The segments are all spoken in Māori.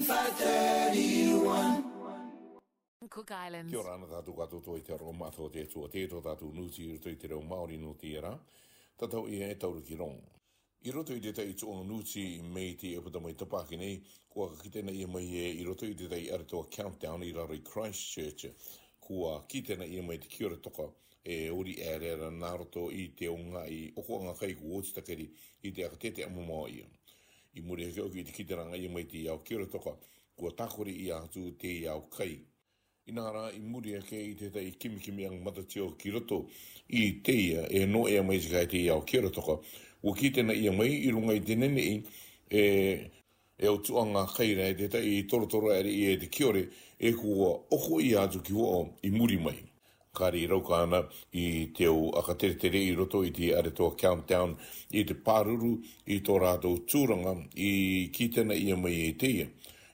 531 Cook Islands. Kia ora ana tātou kato tō i te aro mātou te tua tēto tātou nūti i rito i te reo Māori nō tērā, tātou ia e tauru ki rong. I roto i detai tō nūti i mei te epata mai tapāki nei, kua kakitena i mai e i roto i detai ar tō countdown i rari Christchurch, kua kitena i mai te kiora toka e ori e rera nā roto i te o ngā i okoanga kai kua o te takeri i te akatete amamoa ia i muri hake oki i te kitaranga i mai te iau kia toka kua takori i atu te iau kai. I nā i muri ake i te tai kimikimi ang matatio ki roto i te ia e no ea mai zikai te iau kia rotoka. Ua ki tēnā ia mai i runga i tēnene i e, e o tuanga kaira e te tai i toro toro ari i e te kiore e kua oho i atu ki hoa i muri mai kari rauka ana i te o akateretere i roto i te are toa countdown i te pāruru i tō rātou tūranga i kitena ia mai e teia.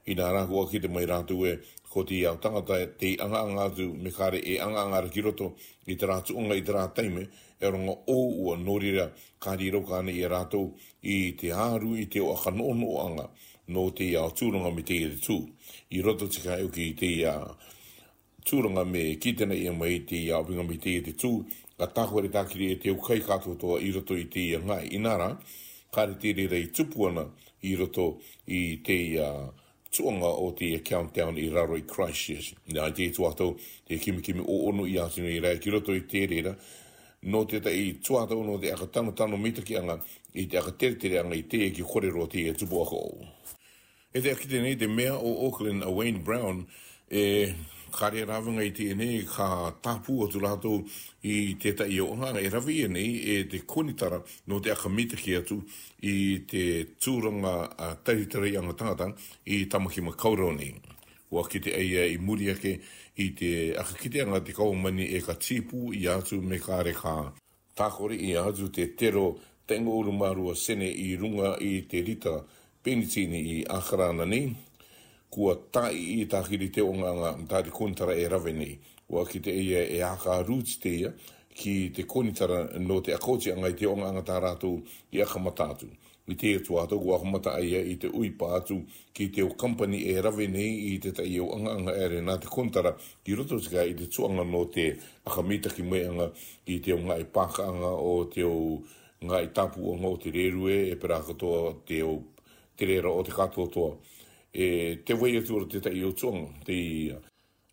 I nā rāhua ki te mai rātou e ko te iau tangata e te anga angātu me kare e anga angāra ki roto i te rātou unga i te rātaime e ronga o ua norira kari rauka ana i rātou i te āru i te o akanoono anga no te iau tūranga me te i te tū. I roto tika eu ki te iau tūranga me kitena i mai i te awinga me te i te tū, ka tāhuare tākiri e te ukai katoa i roto i te i ngai inara, kāre te re rei tupu ana i roto i te tūanga o te countdown i raro i Christchurch. Nā i te i tuatau, te kimi kimi o ono i atinu i rei ki roto i te reira, no te ta i tuatau no te aka tano tano mitaki anga i te aka teretere anga i te e ki korero te e tupu ako o. E te akite nei te mea o Auckland, Wayne Brown, e kare rawa ngai te ka tapu o tu lato i te ta o nga e rawi ene e te konitara no te akamita ki atu i te tūranga tahitarei anga tangata i tamaki ma kaurau nei. Ua ki te eia i muri ake i te akakite anga te kaumani e ka tipu i atu me kare ka tākori i atu te tero tengo urumarua sene i runga i te rita penitini i akarana nei kua tai i tākiri te onganga tāri kontara e rawe nei. Wa ki te eia e aka rūti te ia ki te konitara no te akoti angai te onganga tā rātou i aka matātu. Mi te e tuātou kua humata aia i te ui pātu ki te o company e rawe nei i te tai o anganga ere nā te kontara ki roto tika i te tuanga no te aka mita ki meanga i te o ngai anga o te o ngai tapu o ngō te rerue e pera katoa te o te rera o te katoa toa e te wai atu ora te tai o tuang te uh,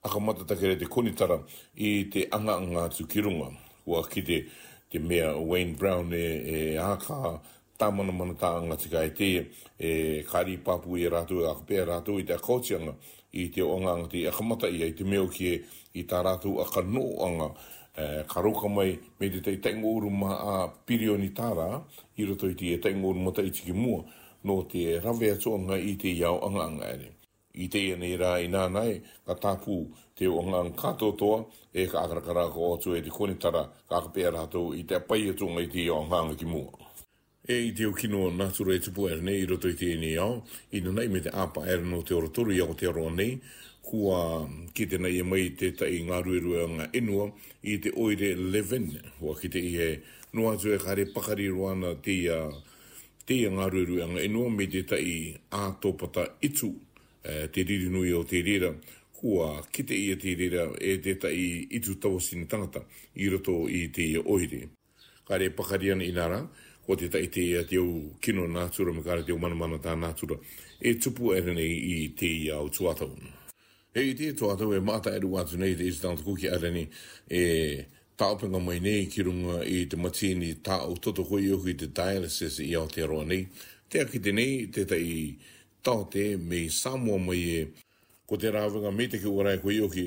akamata takere te konitara i te anga anga atu ki runga ua ki te, te mea Wayne Brown e, e āka tamana mana tā anga tika e te e kari pāpu e rātou e akapea rātou i te akotianga i te o anga te akamata i te meo ki e, i tā rātou a kano anga e, karoka mai me te tei tengo ma a pirioni tā rā i roto i te tengo uru ma tei tiki mua no te rawe atu o ngai te iau anga anga I te ia nei rā i nā nai, ka tāpū te o ngā kato toa, e ka atrakara ko atu e te konitara ka kapea rātou i te pai atu o ngai te iau anga anga ki mua. E i te ukino nātura e tupu ere nei, i roto i te ene iau, i nā nai me te āpa ere no te oratoru iau te aroa nei, kua ki te nei e mai te tai ngā ruerua ngā enua i te oire 11, hua ki te ihe, no atu e kare pakari roana te uh, te ngā ruru anga inoa me te tai a tōpata itu eh, te riri nui o te rera kua kite ia te rera e te tai itu tawasini tangata i roto i te ia oire. Ka re pakariana inara, ko te tai te ia te au kino nātura me kāre te au manamana tā nātura e tupu ere nei i te ia o tuatau. Hei te tuatau e mātai eru atu nei te izitanga te kuki ere e taupinga mai nei ki runga i te matini tau toto hui uhu i te dialysis i Aotearoa nei. Te aki te nei, te tai tau te me Samoa mai e, ko te rāwinga me te ki warai kui uhu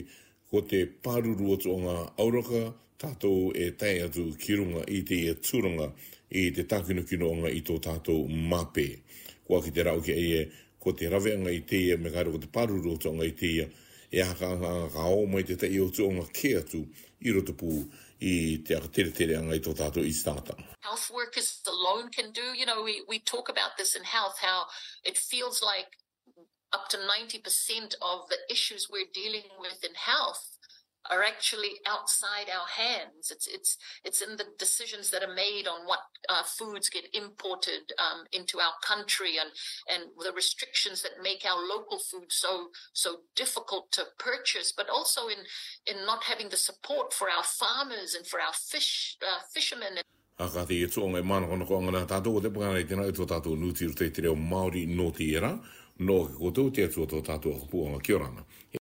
ko te pāruru atu o ngā auraka tātou e tai atu ki runga i te ia e tūranga i te tākinukino o ngā i tō tātou mape. Ko aki te rau ki e e, ko te raweanga i te ia e, me kāru ko te pāruru atu o ngā i te ia, e, e haka ngā ngā ngā o mai te tai o tū o ngā ke atu i rotopu. pū i te aka tere tere anga i tō tātou i stāta. Health workers alone can do, you know, we, we talk about this in health, how it feels like up to 90% of the issues we're dealing with in health are actually outside our hands. It's it's it's in the decisions that are made on what uh, foods get imported um, into our country and and the restrictions that make our local food so so difficult to purchase. But also in in not having the support for our farmers and for our fish uh, fishermen. And A e tō ngai e mana kona kua ngana tātou o te pukana i tēnā e tō tātou nūti te te Māori nō te ira, nō ke kotou te tō tātou a kupu ngā kia